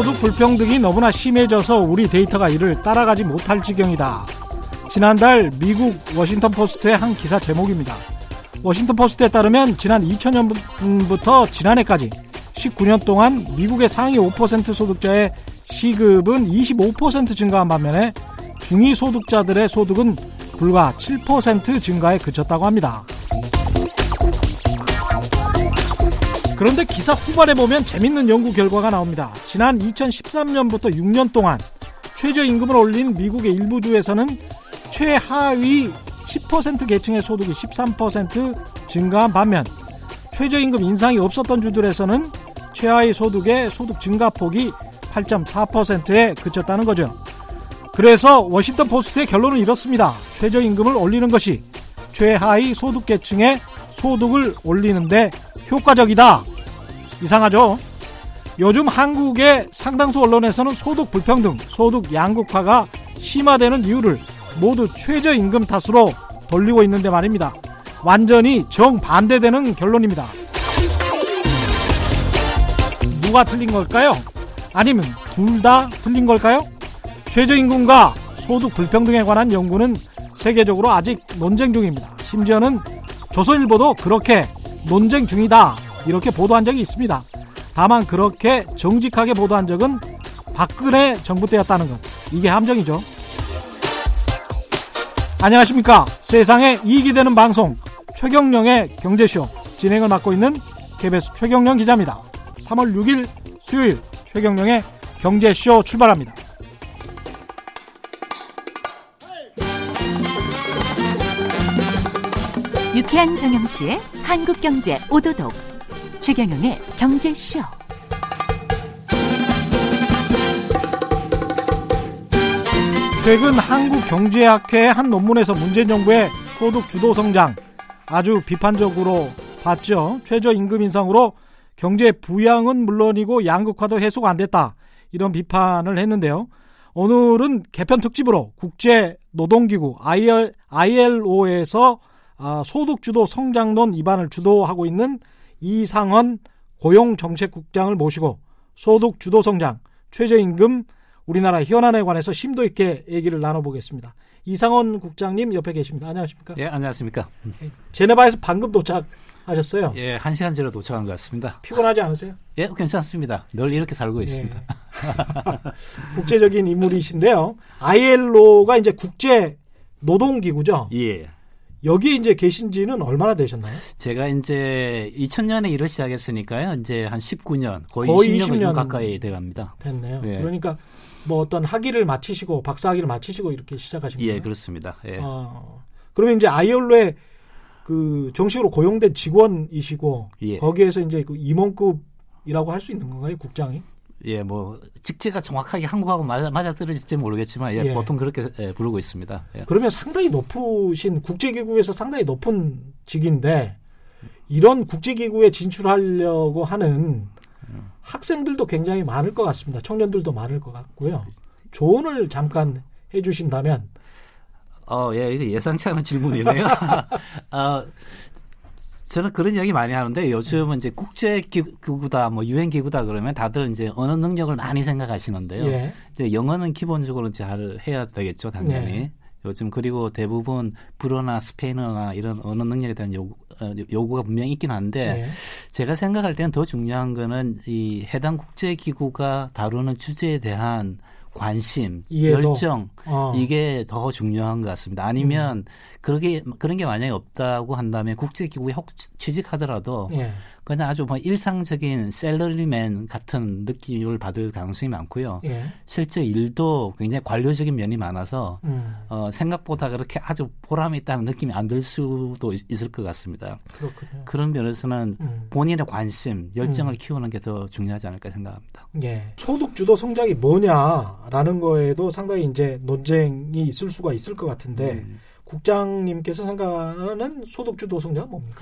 소득 불평등이 너무나 심해져서 우리 데이터가 이를 따라가지 못할 지경이다. 지난달 미국 워싱턴 포스트의 한 기사 제목입니다. 워싱턴 포스트에 따르면 지난 2000년부터 지난해까지 19년 동안 미국의 상위 5% 소득자의 시급은 25% 증가한 반면에 중위 소득자들의 소득은 불과 7% 증가에 그쳤다고 합니다. 그런데 기사 후반에 보면 재밌는 연구 결과가 나옵니다. 지난 2013년부터 6년 동안 최저임금을 올린 미국의 일부 주에서는 최하위 10% 계층의 소득이 13% 증가한 반면 최저임금 인상이 없었던 주들에서는 최하위 소득의 소득 증가폭이 8.4%에 그쳤다는 거죠. 그래서 워싱턴 포스트의 결론은 이렇습니다. 최저임금을 올리는 것이 최하위 소득계층의 소득을 올리는데 효과적이다. 이상하죠? 요즘 한국의 상당수 언론에서는 소득 불평등, 소득 양극화가 심화되는 이유를 모두 최저임금 탓으로 돌리고 있는데 말입니다. 완전히 정반대되는 결론입니다. 누가 틀린 걸까요? 아니면 둘 다 틀린 걸까요? 최저임금과 소득 불평등에 관한 연구는 세계적으로 아직 논쟁 중입니다. 심지어는 조선일보도 그렇게 논쟁 중이다. 이렇게 보도한 적이 있습니다. 다만 그렇게 정직하게 보도한 적은 박근혜 정부 때였다는 것. 이게 함정이죠. 안녕하십니까. 세상에 이익이 되는 방송 최경령의 경제쇼 진행을 맡고 있는 KBS 최경령 기자입니다. 3월 6일 수요일 최경령의 경제쇼 출발합니다. 유쾌한 경영시의 한국경제 오도독 최경영의 경제쇼 최근 한국경제학회의 한 논문에서 문재인 정부의 소득 주도 성장 아주 비판적으로 봤죠. 최저임금 인상으로 경제 부양은 물론이고 양극화도 해소가 안 됐다. 이런 비판을 했는데요. 오늘은 개편 특집으로 국제 노동기구 ILO에서 아, 소득주도 성장론 입안을 주도하고 있는 이상헌 고용정책국장을 모시고 소득주도 성장, 최저임금, 우리나라 현안에 관해서 심도 있게 얘기를 나눠보겠습니다. 이상헌 국장님 옆에 계십니다. 안녕하십니까? 예, 안녕하십니까? 제네바에서 방금 도착하셨어요. 예, 한 시간 전에 도착한 것 같습니다. 피곤하지 않으세요? 예, 괜찮습니다. 늘 이렇게 살고 있습니다. 예. 국제적인 인물이신데요. ILO가 이제 국제 노동기구죠. 예. 여기 이제 계신 지는 얼마나 되셨나요? 제가 이제 2000년에 일을 시작했으니까요. 이제 한 19년, 거의, 거의 20년, 20년 가까이 돼 갑니다. 됐네요. 예. 그러니까 뭐 어떤 학위를 마치시고 박사 학위를 마치시고 이렇게 시작하신 거예요? 예, 그렇습니다. 예. 어, 그러면 이제 아이올로에 그 정식으로 고용된 직원이시고 예. 거기에서 이제 그 임원급이라고 할 수 있는 건가요, 국장이? 예, 뭐 직제가 정확하게 한국하고 맞아, 맞아 떨어질지 모르겠지만 예, 예. 보통 그렇게 예, 부르고 있습니다. 예. 그러면 상당히 높으신 국제기구에서 상당히 높은 직인데 이런 국제기구에 진출하려고 하는 학생들도 굉장히 많을 것 같습니다. 청년들도 많을 것 같고요. 조언을 잠깐 해주신다면. 어, 예, 예상치 않은 질문이네요. 어, 저는 그런 이야기 많이 하는데 요즘은 이제 국제 기구다 뭐 유엔 기구다 그러면 다들 이제 언어 능력을 많이 생각하시는데요. 예. 이제 영어는 기본적으로 잘 해야 되겠죠, 당연히. 예. 요즘 그리고 대부분 불어나 스페인어나 이런 언어 능력에 대한 요구, 어, 요구가 분명히 있긴 한데 네. 제가 생각할 때는 더 중요한 거는 이 해당 국제 기구가 다루는 주제에 대한 관심, 이해도. 열정 어. 이게 더 중요한 것 같습니다. 아니면 음. 그러게 그런 게 만약에 없다고 한다면 국제기구에 혹 취직하더라도 예. 그냥 아주 뭐 일상적인 셀러리맨 같은 느낌을 받을 가능성이 많고요. 예. 실제 일도 굉장히 관료적인 면이 많아서 음. 어, 생각보다 그렇게 아주 보람이 있다는 느낌이 안 들 수도 있, 을것 같습니다. 그렇군요. 그런 면에서는 음. 본인의 관심, 열정을 음. 키우는 게 더 중요하지 않을까 생각합니다. 예. 소득 주도 성장이 뭐냐라는 거에도 상당히 이제 논쟁이 있을 수가 있을 것 같은데 음. 국장님께서 생각하는 소득 주도 성장은 뭡니까?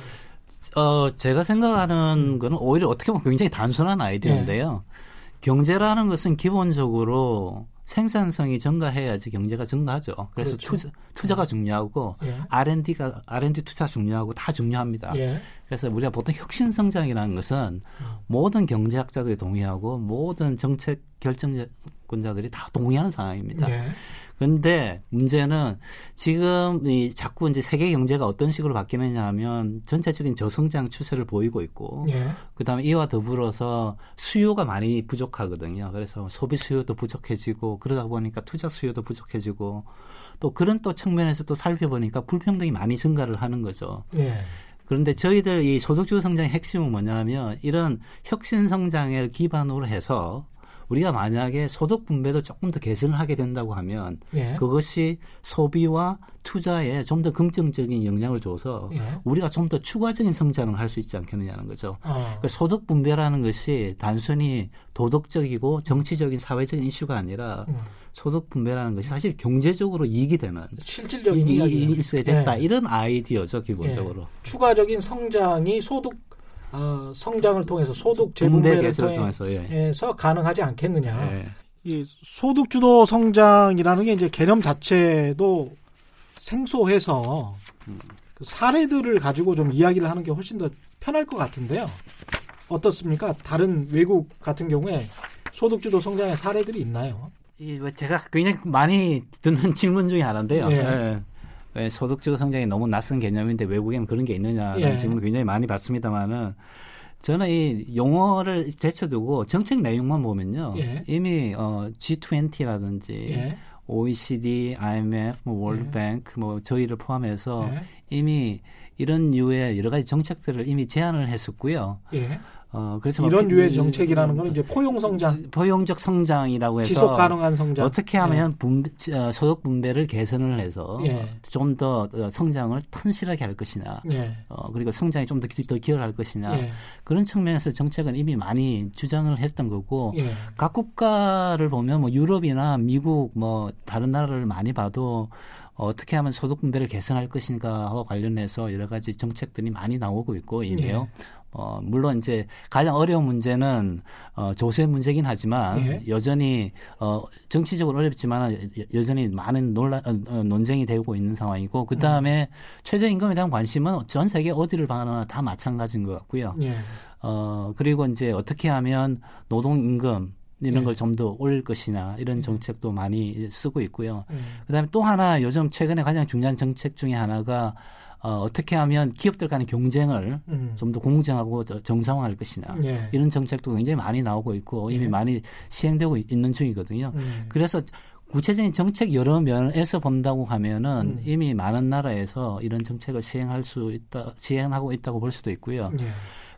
어, 제가 생각하는 음. 거는 오히려 어떻게 보면 굉장히 단순한 아이디어인데요. 네. 경제라는 것은 기본적으로 생산성이 증가해야지 경제가 증가하죠. 그래서 그렇죠. 투자, 투자가 중요하고 예. R&D가 R&D 투자 중요하고 다 중요합니다. 예. 그래서 우리가 보통 혁신 성장이라는 것은 음. 모든 경제학자들이 동의하고 모든 정책 결정권자들이 다 동의하는 상황입니다. 예. 근데 문제는 지금 이 자꾸 이제 세계 경제가 어떤 식으로 바뀌느냐 하면 전체적인 저성장 추세를 보이고 있고 예. 그다음에 이와 더불어서 수요가 많이 부족하거든요. 그래서 소비 수요도 부족해지고 그러다 보니까 투자 수요도 부족해지고 또 그런 또 측면에서 또 살펴보니까 불평등이 많이 증가를 하는 거죠. 예. 그런데 저희들 이 소득주도 성장의 핵심은 뭐냐면 이런 혁신 성장을 기반으로 해서 우리가 만약에 소득 분배도 조금 더 개선을 하게 된다고 하면 예. 그것이 소비와 투자에 좀 더 긍정적인 영향을 줘서 예. 우리가 좀 더 추가적인 성장을 할 수 있지 않겠느냐는 거죠. 어. 그러니까 소득 분배라는 것이 단순히 도덕적이고 정치적인 사회적인 이슈가 아니라 음. 소득 분배라는 것이 사실 경제적으로 이익이 되는 실질적인 이익이. 있어야 됐다 예. 이런 아이디어죠 기본적으로. 추가적인 성장이 소득 어, 성장을 통해서 소득 분배 재분배를 통해- 통해서 예. 가능하지 않겠느냐. 예. 이 소득 주도 성장이라는 게 이제 개념 자체도 생소해서 그 사례들을 가지고 좀 이야기를 하는 게 훨씬 더 편할 것 같은데요. 어떻습니까? 다른 외국 같은 경우에 소득 주도 성장의 사례들이 있나요? 이, 뭐 제가 굉장히 많이 듣는 질문 중에 하나인데요. 예. 예. 왜 소득주도 성장이 너무 낯선 개념인데 외국에는 그런 게 있느냐라는 예. 질문을 굉장히 많이 받습니다만은 저는 이 용어를 제쳐두고 정책 내용만 보면요. 예. 이미 어, G20라든지 예. OECD, IMF, 뭐 예. 월드뱅크, 뭐 저희를 포함해서 예. 이미 이런 류의 여러 가지 정책들을 이미 제안을 했었고요. 예. 어, 그래서 뭐 이런 그- 류의 정책이라는 건 이제 포용 성장, 포용적 성장이라고 해서 지속 가능한 성장. 어떻게 하면 분배, 어, 소득 분배를 개선을 해서 예. 좀더 성장을 튼실하게 할 것이냐, 예. 어, 그리고 성장이 좀더 기여할 것이냐 예. 그런 측면에서 정책은 이미 많이 주장을 했던 거고 예. 각 국가를 보면 뭐 유럽이나 미국 뭐 다른 나라를 많이 봐도 어떻게 하면 소득 분배를 개선할 것인가와 관련해서 여러 가지 정책들이 많이 나오고 있고 이미요. 예. 어, 물론 이제 가장 어려운 문제는 어, 조세 문제긴 하지만 예. 여전히 어, 정치적으로 어렵지만 여- 여전히 많은 논란 어, 어, 논쟁이 되고 있는 상황이고 그 다음에 최저임금에 대한 관심은 전 세계 어디를 봐나 다 마찬가지인 것 같고요. 예. 어, 그리고 이제 어떻게 하면 노동임금 이런 예. 걸좀 더 올릴 것이냐 이런 정책도 많이 쓰고 있고요. 예. 그다음에 또 하나 요즘 최근에 가장 중요한 정책 중에 하나가 어, 어떻게 하면 기업들 간의 경쟁을 음. 좀더 공정하고 더 정상화할 것이냐 예. 이런 정책도 굉장히 많이 나오고 있고 이미 예. 많이 시행되고 있는 중이거든요. 음. 그래서 구체적인 정책 여러 면에서 본다고 하면은 음. 이미 많은 나라에서 이런 정책을 시행할 수 있다, 시행하고 있다고 볼 수도 있고요.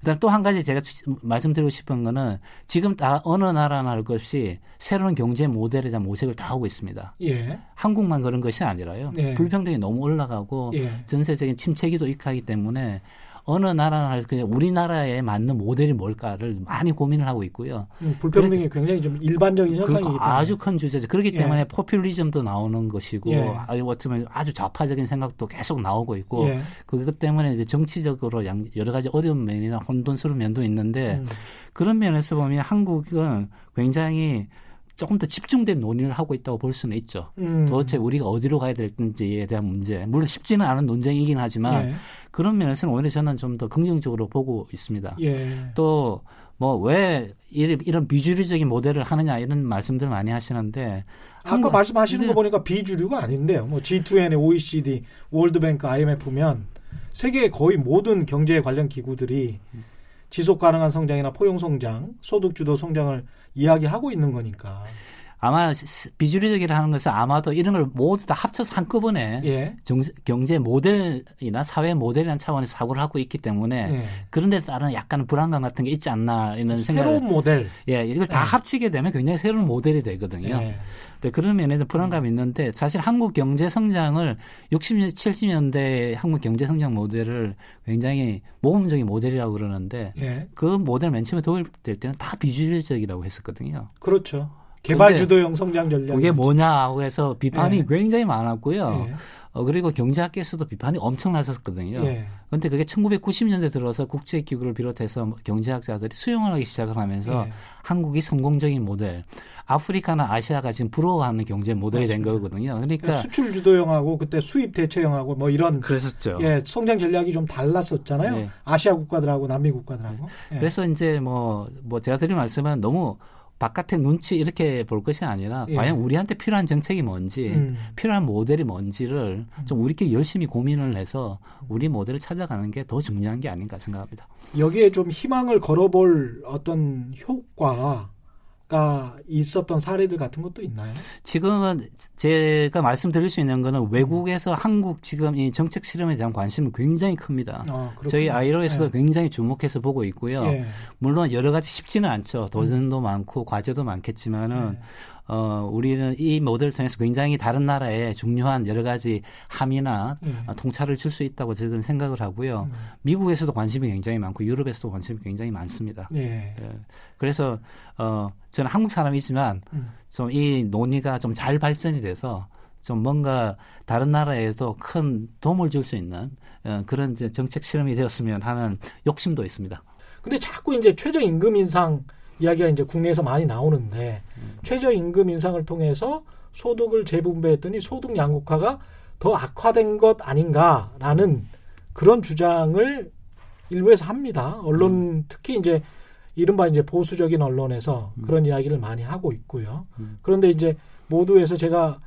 예. 그다음 또 한 가지 제가 주- 말씀드리고 싶은 거는 지금 다 어느 나라나 할것 없이 새로운 경제 모델에 대한 모색을 다 하고 있습니다. 예. 한국만 그런 것이 아니라요. 네. 불평등이 너무 올라가고 예. 전 세적인 침체기도 익하기 때문에 어느 나라나 그냥 우리나라에 맞는 모델이 뭘까를 많이 고민을 하고 있고요. 음, 불평등이 굉장히 좀 일반적인 현상이기 그 때문에 아주 큰 주제죠. 그렇기 예. 때문에 포퓰리즘도 나오는 것이고 예. 아주 어쩌면 아주 좌파적인 생각도 계속 나오고 있고 예. 그것 때문에 이제 정치적으로 양- 여러 가지 어려운 면이나 혼돈스러운 면도 있는데 음. 그런 면에서 보면 한국은 굉장히 조금 더 집중된 논의를 하고 있다고 볼 수는 있죠. 음. 도대체 우리가 어디로 가야 될지에 대한 문제. 물론 쉽지는 않은 논쟁이긴 하지만 예. 그런 면에서는 오히려 저는 좀 더 긍정적으로 보고 있습니다. 예. 또뭐 왜 이런 비주류적인 모델을 하느냐 이런 말씀들 많이 하시는데 아까 한국- 말씀하시는 거 보니까 비주류가 아닌데요. 뭐 G2N, OECD, 월드뱅크, IMF면 세계의 거의 모든 경제 관련 기구들이 지속 가능한 성장이나 포용 성장, 소득 주도 성장을 이야기하고 있는 거니까. 아마 시- 비주류적이라 하는 것은 아마도 이런 걸 모두 다 합쳐서 한꺼번에 예. 정- 경제 모델이나 사회 모델이라는 차원에서 사고를 하고 있기 때문에 예. 그런 데 따른 약간 불안감 같은 게 있지 않나 이런 생각. 새로운 모델. 예, 이걸 다 예. 합치게 되면 굉장히 새로운 모델이 되거든요. 예. 네, 그런 면에서 불안감이 있는데 사실 한국 경제 성장을 60년, 70년대 한국 경제 성장 모델을 굉장히 모범적인 모델이라고 그러는데 예. 그 모델 맨 처음에 도입될 때는 다 비주류적이라고 했었거든요. 그렇죠. 개발 주도형 성장 전략. 그게 뭐냐 하고 해서 비판이 예. 굉장히 많았고요. 예. 어, 그리고 경제학계에서도 비판이 엄청 났었거든요. 예. 그런데 그게 1990년대 들어서 국제기구를 비롯해서 뭐 경제학자들이 수용을 하기 시작을 하면서 예. 한국이 성공적인 모델, 아프리카나 아시아가 지금 부러워하는 경제 모델이 된 맞습니다. 거거든요. 그러니까 수출 주도형하고 그때 수입 대체형하고 뭐 이런 그랬었죠. 예, 성장 전략이 좀 달랐었잖아요. 네. 아시아 국가들하고 남미 국가들하고. 예. 그래서 이제 뭐, 뭐 제가 드린 말씀은 너무 바깥의 눈치 이렇게 볼 것이 아니라 예. 과연 우리한테 필요한 정책이 뭔지 음. 필요한 모델이 뭔지를 좀 우리끼리 열심히 고민을 해서 우리 모델을 찾아가는 게 더 중요한 게 아닌가 생각합니다. 여기에 좀 희망을 걸어볼 어떤 효과 가 있었던 사례들 같은 것도 있나요? 지금은 제가 말씀드릴 수 있는 거는 외국에서 한국 지금 이 정책 실험에 대한 관심은 굉장히 큽니다. 아. 저희 아이로에서도 예. 굉장히 주목해서 보고 있고요. 예. 물론 여러 가지 쉽지는 않죠. 도전도 많고 과제도 많겠지만은 예. 어, 우리는 이 모델을 통해서 굉장히 다른 나라에 중요한 여러 가지 함이나 예. 어, 통찰을 줄 수 있다고 저는 생각을 하고요. 음. 미국에서도 관심이 굉장히 많고 유럽에서도 관심이 굉장히 많습니다. 예. 예. 그래서 어, 저는 한국 사람이지만 음. 좀이 논의가 좀 잘 발전이 돼서 좀 뭔가 다른 나라에도 큰 도움을 줄 수 있는 어, 그런 정책 실험이 되었으면 하는 욕심도 있습니다. 근데 자꾸 이제 최저임금 인상 이야기가 이제 국내에서 많이 나오는데 최저임금 인상을 통해서 소득을 재분배했더니 소득 양극화가 더 악화된 것 아닌가라는 그런 주장을 일부에서 합니다. 언론 특히 이제 이른바 이제 보수적인 언론에서 그런 이야기를 많이 하고 있고요. 음. 그런데 이제 모두에서 제가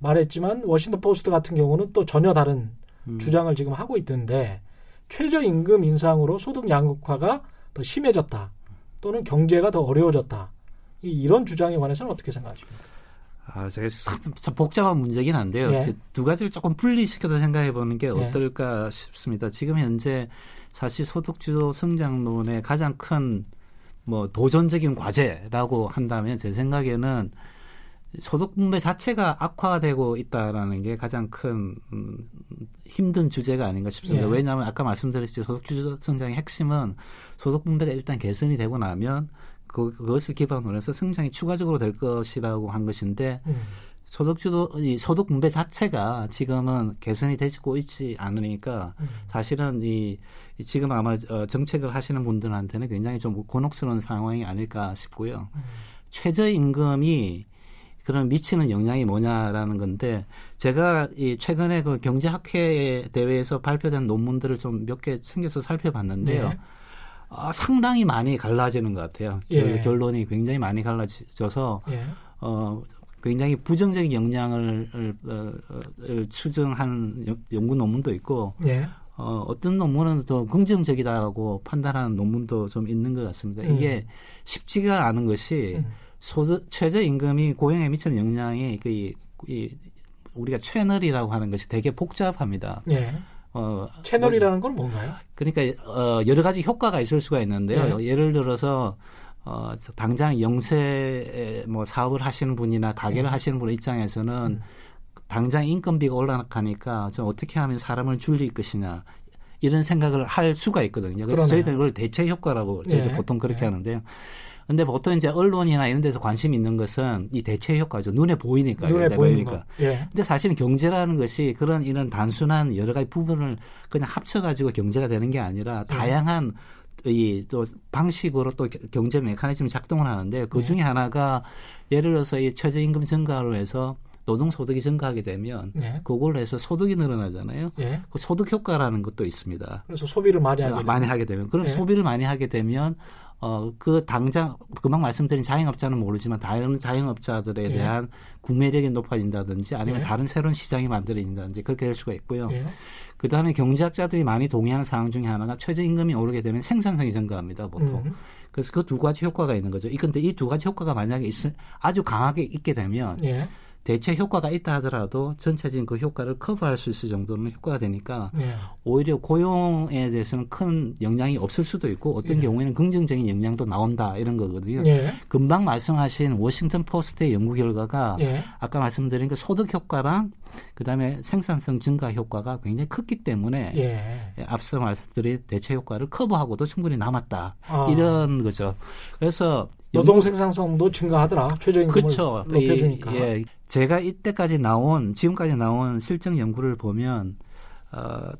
말했지만 워싱턴 포스트 같은 경우는 또 전혀 다른 음. 주장을 지금 하고 있던데 최저임금 인상으로 소득 양극화가 더 심해졌다 또는 경제가 더 어려워졌다 이- 이런 주장에 관해서는 어떻게 생각하십니까? 아, 제가 참, 참 복잡한 문제긴 한데요. 예. 그두 가지를 조금 분리시켜서 생각해 보는 게 예. 어떨까 싶습니다. 지금 현재 사실 소득주도 성장론의 가장 큰 뭐 도전적인 과제라고 한다면 제 생각에는 소득 분배 자체가 악화되고 있다라는 게 가장 큰 음, 힘든 주제가 아닌가 싶습니다. 예. 왜냐하면 아까 말씀드렸듯이 소득 주도 성장의 핵심은 소득 분배가 일단 개선이 되고 나면 그, 그것을 기반으로 해서 성장이 추가적으로 될 것이라고 한 것인데 음. 소득주도 이 소득 분배 자체가 지금은 개선이 되고 있지 않으니까 음. 사실은 이, 이 지금 아마 어, 정책을 하시는 분들한테는 굉장히 좀 곤혹스러운 상황이 아닐까 싶고요. 음. 최저 임금이 그런 미치는 영향이 뭐냐라는 건데 제가 이 최근에 그 경제학회 대회에서 발표된 논문들을 좀 몇 개 챙겨서 살펴봤는데요. 네. 아, 상당히 많이 갈라지는 것 같아요. 예. 결- 결론이 굉장히 많이 갈라져서 예. 어, 굉장히 부정적인 영향을 어, 어, 을 추정한 연- 연구 논문도 있고 예. 어, 어떤 논문은 더 긍정적이다고 판단하는 논문도 좀 있는 것 같습니다. 음. 이게 쉽지가 않은 것이 음. 소득 최저임금이 고용에 미치는 영향이 그 이, 이 우리가 채널이라고 하는 것이 되게 복잡합니다. 예. 어, 채널이라는 건 뭔가요? 그러니까 어, 여러 가지 효과가 있을 수가 있는데요. 예를 들어서 어, 당장 영세 뭐 사업을 하시는 분이나 가게를 음. 하시는 분 입장에서는 음. 당장 인건비가 올라가니까 좀 어떻게 하면 사람을 줄일 것이냐 이런 생각을 할 수가 있거든요. 그래서 그러네요. 저희들은 이걸 대체 효과라고 저희들 예. 보통 그렇게 예. 하는데요. 근데 보통 이제 언론이나 이런 데서 관심 있는 것은 이 대체 효과죠. 눈에 보이니까. 눈에 보이니까. 거. 예. 근데 사실은 경제라는 것이 그런 이런 단순한 여러 가지 부분을 그냥 합쳐가지고 경제가 되는 게 아니라 네. 다양한 이또 방식으로 또 겨- 경제 메커니즘이 작동을 하는데 그 네. 중에 하나가 예를 들어서 이 최저임금 증가로 해서 노동 소득이 증가하게 되면 예. 그걸로 해서 소득이 늘어나잖아요. 예. 그 소득 효과라는 것도 있습니다. 그래서 소비를 많이 하게 많이 되는. 하게 되면 그럼 네. 소비를 많이 하게 되면 어 그 당장 금방 말씀드린 자영업자는 모르지만 다른 자영업자들에 네. 대한 구매력이 높아진다든지 아니면 네. 다른 새로운 시장이 만들어진다든지 그렇게 될 수가 있고요. 예. 그 다음에 경제학자들이 많이 동의하는 사항 중에 하나가 최저임금이 오르게 되면 생산성이 증가합니다 보통. 음. 그래서 그 두 가지 효과가 있는 거죠. 이 근데 이 두 가지 효과가 만약에 있, 아주 강하게 있게 되면 예. 대체 효과가 있다 하더라도 전체적인 그 효과를 커버할 수 있을 정도는 효과가 되니까 예. 오히려 고용에 대해서는 큰 영향이 없을 수도 있고 어떤 예. 경우에는 긍정적인 영향도 나온다 이런 거거든요. 예. 금방 말씀하신 워싱턴 포스트의 연구 결과가 예. 아까 말씀드린 그 소득 효과랑 그다음에 생산성 증가 효과가 굉장히 컸기 때문에 예. 앞서 말씀드린 대체 효과를 커버하고도 충분히 남았다 아. 이런 거죠. 그래서 노동 생산성도 증가하더라. 최저임금을 그쵸. 높여주니까. 이, 예, 제가 이때까지 나온 지금까지 나온 실증 연구를 보면 어,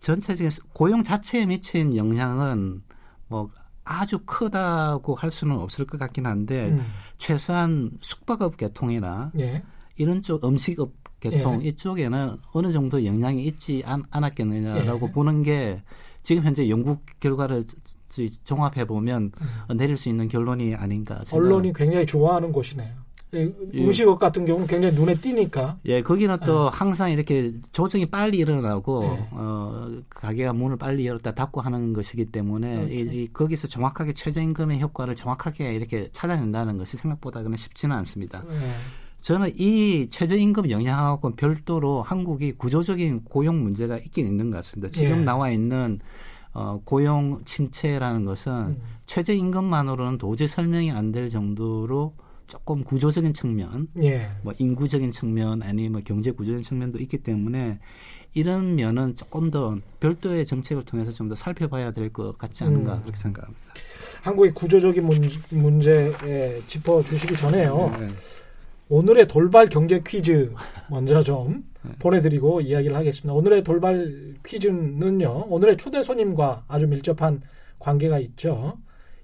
전체적인 고용 자체에 미친 영향은 뭐 아주 크다고 할 수는 없을 것 같긴 한데 음. 최소한 숙박업 계통이나 예. 이런 쪽 음식업 계통 예. 이쪽에는 어느 정도 영향이 있지 않, 않았겠느냐라고 예. 보는 게 지금 현재 연구 결과를 종합해 보면 음. 내릴 수 있는 결론이 아닌가. 언론이 굉장히 좋아하는 곳이네요. 이 예. 음식업 같은 경우는 굉장히 눈에 띄니까. 예, 거기는 또 항상 이렇게 조정이 빨리 일어나고 네. 어 가게가 문을 빨리 열었다 닫고 하는 것이기 때문에 이, 그렇죠. 이 거기서 정확하게 최저임금의 효과를 정확하게 이렇게 찾아낸다는 것이 생각보다 그는 쉽지는 않습니다. 예. 저는 이 최저임금 영향하고 별도로 한국이 구조적인 고용 문제가 있긴 있는 것 같습니다. 지금 예. 나와 있는 어, 고용 침체라는 것은 음. 최저 임금만으로는 도저히 설명이 안 될 정도로 조금 구조적인 측면, 예. 뭐 인구적인 측면 아니면 뭐 경제 구조적인 측면도 있기 때문에 이런 면은 조금 더 별도의 정책을 통해서 좀 더 살펴봐야 될 것 같지 않은가 음. 그렇게 생각합니다. 한국의 구조적인 문, 문제 에 짚어 주시기 전에요. 네. 오늘의 돌발 경제 퀴즈 먼저 좀 네. 보내드리고 이야기를 하겠습니다. 오늘의 돌발 퀴즈는요. 오늘의 초대 손님과 아주 밀접한 관계가 있죠.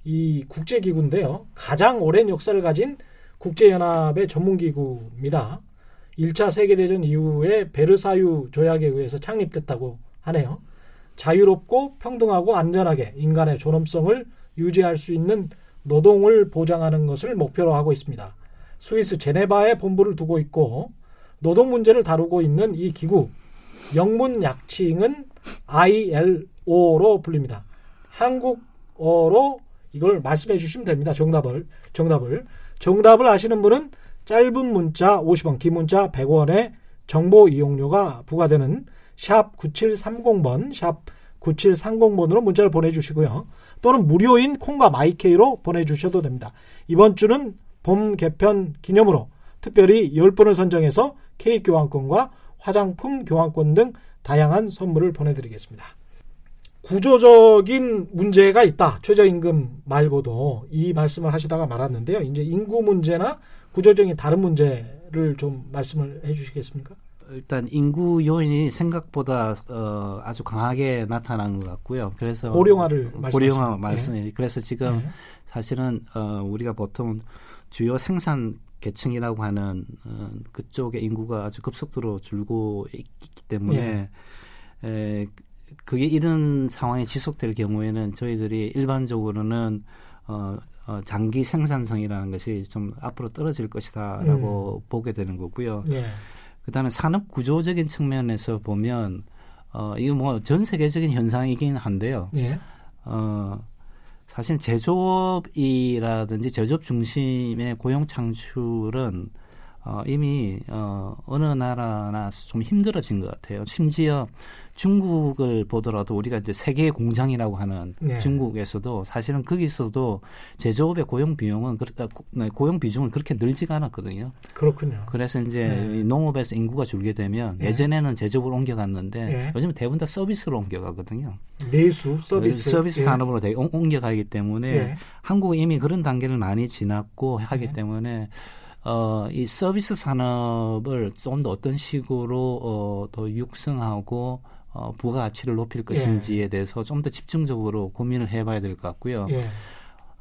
이 국제기구인데요. 가장 오랜 역사를 가진 국제연합의 전문기구입니다. 1차 세계대전 이후에 베르사유 조약에 의해서 창립됐다고 하네요. 자유롭고 평등하고 안전하게 인간의 존엄성을 유지할 수 있는 노동을 보장하는 것을 목표로 하고 있습니다. 스위스 제네바에 본부를 두고 있고 노동 문제를 다루고 있는 이 기구 영문 약칭은 ILO로 불립니다. 한국어로 이걸 말씀해 주시면 됩니다. 정답을 정답을 정답을 아시는 분은 짧은 문자 50원, 긴 문자 100원의 정보 이용료가 부과되는 샵 9730번, 샵 9730번으로 문자를 보내주시고요. 또는 무료인 콩과 마이케이로 보내주셔도 됩니다. 이번 주는 봄 개편 기념으로 특별히 10분을 선정해서 케이크 교환권과 화장품 교환권 등 다양한 선물을 보내드리겠습니다. 구조적인 문제가 있다. 최저임금 말고도 이 말씀을 하시다가 말았는데요. 이제 인구 문제나 구조적인 다른 문제를 좀 말씀을 해주시겠습니까? 일단 인구 요인이 생각보다 어, 아주 강하게 나타난 것 같고요. 그래서 고령화를 고령화 말씀하시는- 말씀. 그래서 지금 네. 사실은 어, 우리가 보통 주요 생산 계층이라고 하는 어, 그쪽의 인구가 아주 급속도로 줄고 있기 때문에 에, 그게 이런 상황이 지속될 경우에는 저희들이 일반적으로는 어, 어, 장기 생산성이라는 것이 좀 앞으로 떨어질 것이다라고 음. 보게 되는 거고요. 예. 그다음에 산업 구조적인 측면에서 보면 어 이거 뭐 전 세계적인 현상이긴 한데요. 예. 어 사실 제조업이라든지 제조업 중심의 고용 창출은 어 이미 어 어느 나라나 좀 힘들어진 것 같아요. 심지어 중국을 보더라도 우리가 이제 세계 공장이라고 하는 네. 중국에서도 사실은 거기서도 제조업의 고용 비용은 고- 네, 고용 비중은 그렇게 늘지가 않았거든요. 그렇군요. 그래서 이제 네. 이 농업에서 인구가 줄게 되면 네. 예전에는 제조업을 옮겨갔는데 네. 요즘은 대부분 다 서비스로 옮겨가거든요. 내수 서비스 서비스 예. 산업으로 옮- 옮겨가기 때문에 예. 한국은 이미 그런 단계를 많이 지났고 하기 네. 때문에 어, 이 서비스 산업을 좀 더 어떤 식으로 어, 더 육성하고 어, 부가가치를 높일 것인지에 대해서 좀 더 집중적으로 고민을 해봐야 될 것 같고요. 예.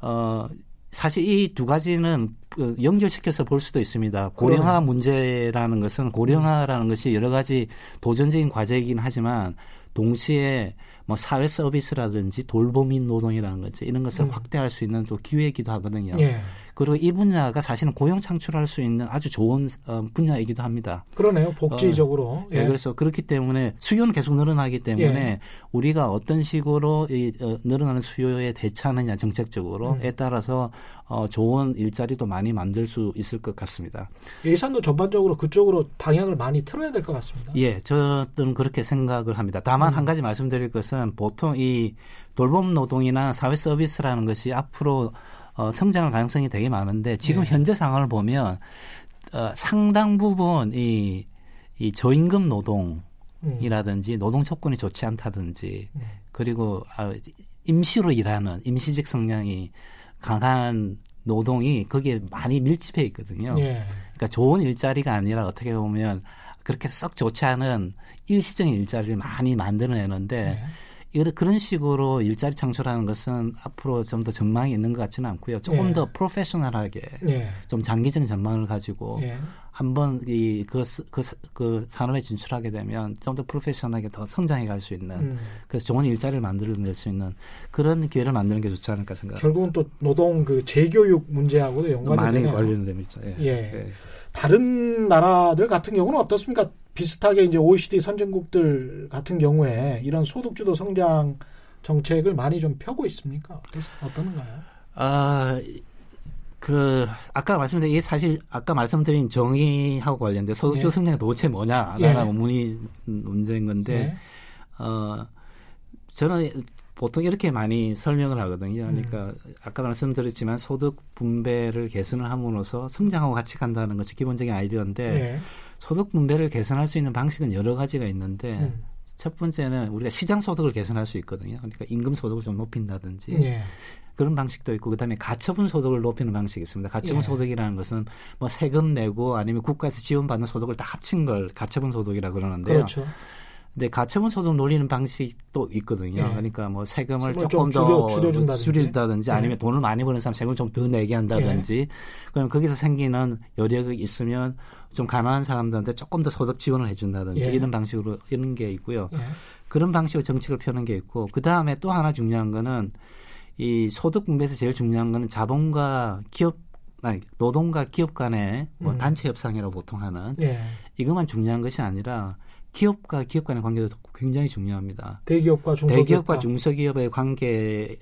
어, 사실 이 두 가지는 어, 연결시켜서 볼 수도 있습니다. 고령화. 문제라는 것은 고령화라는 것이 여러 가지 도전적인 과제이긴 하지만 동시에 뭐 사회 서비스라든지 돌보민 노동이라는 거지 이런 것을 음. 확대할 수 있는 또 기회이기도 하거든요. 예. 그리고 이 분야가 사실은 고용 창출할 수 있는 아주 좋은 어, 분야이기도 합니다. 그러네요. 복지적으로. 예, 그래서 그렇기 때문에 수요는 계속 늘어나기 때문에 예. 우리가 어떤 식으로 이 어, 늘어나는 수요에 대처하느냐 정책적으로에 음. 따라서 어, 좋은 일자리도 많이 만들 수 있을 것 같습니다. 예산도 전반적으로 그쪽으로 방향을 많이 틀어야 될 것 같습니다. 예, 저는 그렇게 생각을 합니다. 다만 음. 한 가지 말씀드릴 것은 보통 이 돌봄 노동이나 사회 서비스라는 것이 앞으로 어, 성장할 가능성이 되게 많은데 지금 네. 현재 상황을 보면 어, 상당 부분 이, 이 저임금 노동 음. 이라든지 노동 조건이 좋지 않다든지 음. 그리고 아, 임시로 일하는 임시직 성향이 강한 노동이 거기에 많이 밀집해 있거든요. 예. 그러니까 좋은 일자리가 아니라 어떻게 보면 그렇게 썩 좋지 않은 일시적인 일자리를 많이 만들어내는데 예. 이런 그런 식으로 일자리 창출하는 것은 앞으로 좀 더 전망이 있는 것 같지는 않고요. 조금 예. 더 프로페셔널하게 예. 좀 장기적인 전망을 가지고 예. 한번 이그 그, 그 산업에 진출하게 되면 좀 더 프로페셔널하게 더 성장해 갈 수 있는 음. 그래서 좋은 일자리를 만들어낼 수 있는 그런 기회를 만드는 게 좋지 않을까 생각합니다. 결국은 또 노동 그 재교육 문제하고도 연관이 많이 되네요. 관련됩니다. 예. 예. 다른 나라들 같은 경우는 어떻습니까? 비슷하게 이제 OECD 선진국들 같은 경우에 이런 소득주도 성장 정책을 많이 좀 펴고 있습니까? 어떻- 어떤가요? 아, 그 아까 말씀드린 이게 사실 아까 말씀드린 정의하고 관련된 소득주 예. 성장이 도대체 뭐냐라는 예. 문의 문제인 건데 네. 어 저는 보통 이렇게 많이 설명을 하거든요. 음. 그러니까 아까 말씀드렸지만 소득 분배를 개선을 함으로써 성장하고 같이 간다는 것이 기본적인 아이디어인데 예. 소득 분배를 개선할 수 있는 방식은 여러 가지가 있는데 음. 첫 번째는 우리가 시장 소득을 개선할 수 있거든요. 그러니까 임금 소득을 좀 높인다든지 예. 그런 방식도 있고 그다음에 가처분 소득을 높이는 방식이 있습니다. 가처분 예. 소득이라는 것은 뭐 세금 내고 아니면 국가에서 지원받는 소득을 다 합친 걸 가처분 소득이라 그러는데요. 그렇죠. 근데 가처분 소득 놀리는 방식도 있거든요. 예. 그러니까 뭐 세금을 조금 좀더 줄여-. 줄인다든지 예. 아니면 돈을 많이 버는 사람 세금을 좀 더 내게 한다든지 그럼 거기서 생기는 여력이 있으면 좀 가난한 사람들한테 조금 더 소득 지원을 해준다든지 예. 이런 방식으로 이런 게 있고요. 예. 그런 방식으로 정책을 펴는 게 있고 그 다음에 또 하나 중요한 거는 이 소득 분배에서 제일 중요한 거는 자본과 기업 아니 노동과 기업 간의 뭐 음. 단체 협상이라고 보통 하는 예. 이것만 중요한 것이 아니라 기업과 기업 간의 관계도 굉장히 중요합니다. 대기업과 중소기업 대기업과 중소기업의 관계를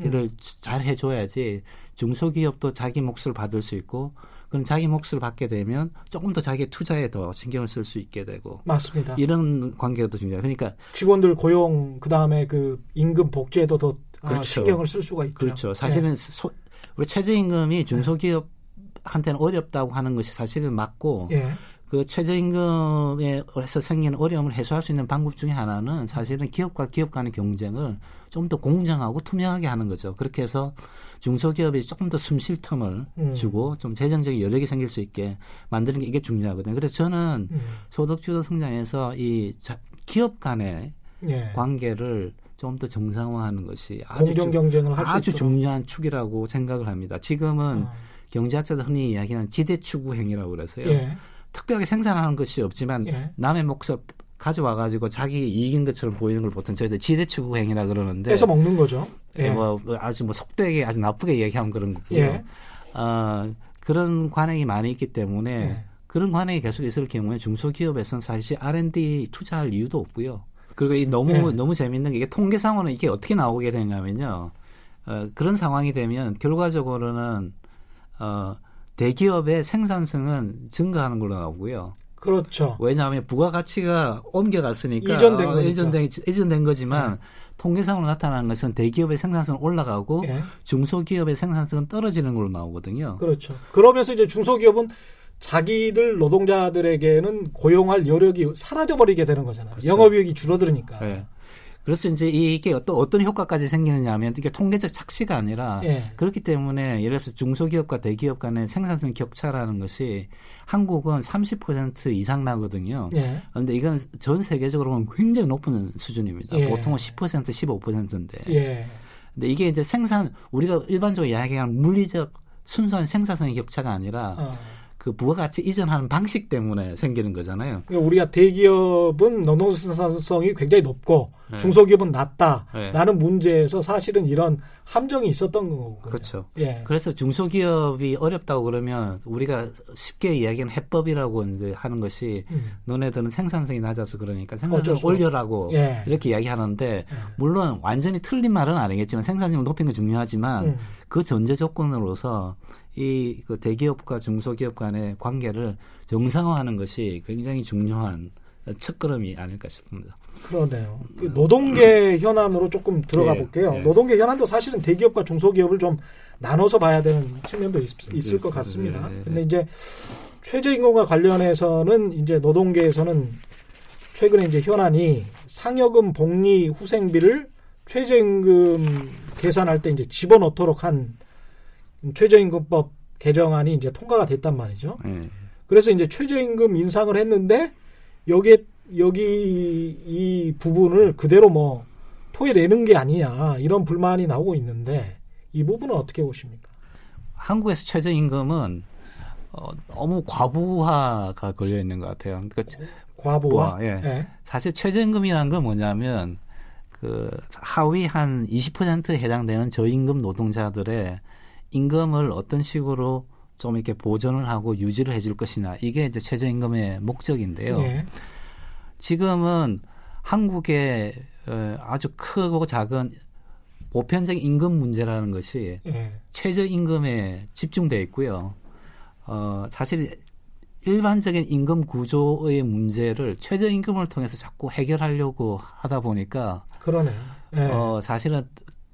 음. 잘 해줘야지 중소기업도 자기 몫을 받을 수 있고 그럼 자기 몫을 받게 되면 조금 더 자기 투자에 더 신경을 쓸 수 있게 되고 맞습니다. 이런 관계가 더 중요해요. 그러니까 직원들 고용 그 다음에 그 임금 복지에도 더 아, 그렇죠. 신경을 쓸 수가 있죠. 그렇죠. 사실은 예. 소, 우리 최저임금이 중소기업한테는 어렵다고 하는 것이 사실은 맞고 예. 그 최저임금에서 생기는 어려움을 해소할 수 있는 방법 중에 하나는 사실은 기업과 기업 간의 경쟁을 좀 더 공정하고 투명하게 하는 거죠. 그렇게 해서 중소기업이 조금 더 숨 쉴 틈을 음. 주고 좀 재정적인 여력이 생길 수 있게 만드는 게 이게 중요하거든요. 그래서 저는 음. 소득주도 성장에서 이 자- 기업 간의 예. 관계를 좀 더 정상화하는 것이 아주 공정 중- 경쟁을 할수 아주. 중요한 축이라고 생각을 합니다. 지금은 어. 경제학자들 흔히 이야기하는 지대 추구 행위라고 그래서요. 예. 특별하게 생산하는 것이 없지만 예. 남의 몫을 가져와 가지고 자기 이익인 것처럼 보이는 걸 보통 저희들 지대 추구 행위라 그러는데 뺏어 먹는 거죠. 예. 뭐 아주 뭐 속되게 아주 나쁘게 얘기하면 그런 거고요. 예. 어, 그런 관행이 많이 있기 때문에 예. 그런 관행이 계속 있을 경우에 중소기업에서는 사실 R&D 투자할 이유도 없고요. 그리고 이 너무 예. 너무 재밌는 게 이게 통계상으로는 이게 어떻게 나오게 되냐면요. 어, 그런 상황이 되면 결과적으로는 어, 대기업의 생산성은 증가하는 걸로 나오고요. 그렇죠. 왜냐하면 부가가치가 옮겨갔으니까 이전된 어. 이전된, 이전된 거지만 통계상으로 나타나는 것은 대기업의 생산성은 올라가고 예. 중소기업의 생산성은 떨어지는 걸로 나오거든요. 그렇죠. 그러면서 이제 중소기업은 자기들 노동자들에게는 고용할 여력이 사라져 버리게 되는 거잖아요. 그렇죠. 영업이익이 줄어드니까. 네. 그래서 이제 이게 어떤 어떤 효과까지 생기느냐 하면 이게 통계적 착시가 아니라 예. 그렇기 때문에 예를 들어서 중소기업과 대기업 간의 생산성 격차라는 것이 한국은 30% 이상 나거든요. 예. 그런데 이건 전 세계적으로 보면 굉장히 높은 수준입니다. 예. 보통은 10% 15%인데. 예. 근데 이게 이제 생산 우리가 일반적으로 이야기하는 물리적 순수한 생산성의 격차가 아니라 어. 그 부가가치 이전하는 방식 때문에 생기는 거잖아요. 그러니까 우리가 대기업은 노동 생산성이 굉장히 높고 네. 중소기업은 낮다라는 네. 문제에서 사실은 이런 함정이 있었던 거고. 그렇죠. 예. 그래서 중소기업이 어렵다고 그러면 우리가 쉽게 이야기하는 해법이라고 이제 하는 것이 음. 너네들은 생산성이 낮아서 그러니까 생산성을 올려라고 예. 이렇게 이야기하는데 물론 완전히 틀린 말은 아니겠지만 생산성을 높이는 건 중요하지만 음. 그 전제 조건으로서 이 그 대기업과 중소기업 간의 관계를 정상화하는 것이 굉장히 중요한 첫걸음이 아닐까 싶습니다. 그러네요. 그 노동계 현안으로 조금 들어가 예, 볼게요. 예. 노동계 현안도 사실은 대기업과 중소기업을 좀 나눠서 봐야 되는 측면도 있, 을것 예, 같습니다. 예, 예. 근데 이제 최저임금과 관련해서는 이제 노동계에서는 최근에 이제 현안이 상여금 복리 후생비를 최저임금 계산할 때 이제 집어넣도록 한 최저임금법 개정안이 이제 통과가 됐단 말이죠. 예. 그래서 이제 최저임금 인상을 했는데 여기에 여기 이 부분을 그대로 뭐 토해내는 게 아니냐 이런 불만이 나오고 있는데 이 부분은 어떻게 보십니까? 한국에서 최저임금은 어, 너무 과부하가 걸려 있는 것 같아요. 그러니까 과부하. 와, 예. 예. 사실 최저임금이라는 건 뭐냐면 그 하위 한 20%에 해당되는 저임금 노동자들의 임금을 어떤 식으로 좀 이렇게 보전을 하고 유지를 해줄 것이냐 이게 이제 최저임금의 목적인데요. 예. 지금은 한국의 어, 아주 크고 작은 보편적 임금 문제라는 것이 예. 최저임금에 집중돼 있고요. 어, 사실 일반적인 임금 구조의 문제를 최저임금을 통해서 자꾸 해결하려고 하다 보니까 그러네. 예. 어, 사실은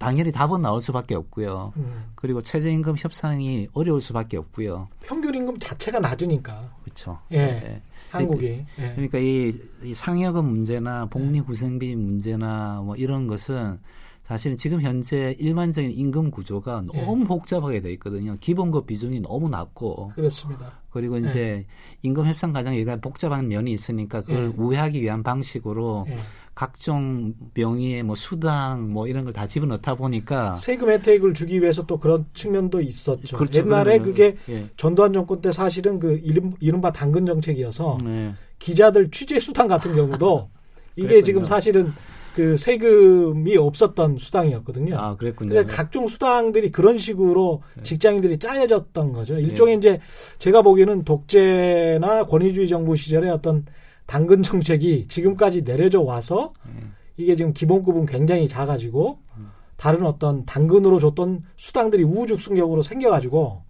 당연히 답은 나올 수밖에 없고요. 음. 그리고 최저임금 협상이 어려울 수밖에 없고요. 평균 임금 자체가 낮으니까 그렇죠. 예. 한국이. 예. 그러니까 이, 이 상여금 문제나 복리후생비 문제나 뭐 이런 것은 사실은 지금 현재 일반적인 임금 구조가 예. 너무 복잡하게 돼 있거든요. 기본급 비중이 너무 낮고 그렇습니다. 그리고 이제 임금 협상 과정에 복잡한 면이 있으니까 그걸 예. 우회하기 위한 방식으로 예. 각종 명의의 뭐 수당 뭐 이런 걸 다 집어넣다 보니까 세금 혜택을 주기 위해서 또 그런 측면도 있었죠. 그렇죠. 옛날에 그러면, 그게 예. 전두환 정권 때 사실은 그 이름, 이른 바 당근 정책이어서 네. 기자들 취재 수당 같은 경우도 이게 그랬군요. 지금 사실은 그 세금이 없었던 수당이었거든요. 아 그랬군요. 그래서 각종 수당들이 그런 식으로 네. 직장인들이 짜여졌던 거죠. 일종의 이제 제가 보기에는 독재나 권위주의 정부 시절에 어떤 당근 정책이 지금까지 내려져 와서 예. 이게 지금 기본급은 굉장히 작아지고 다른 어떤 당근으로 줬던 수당들이 우후죽순격으로 생겨가지고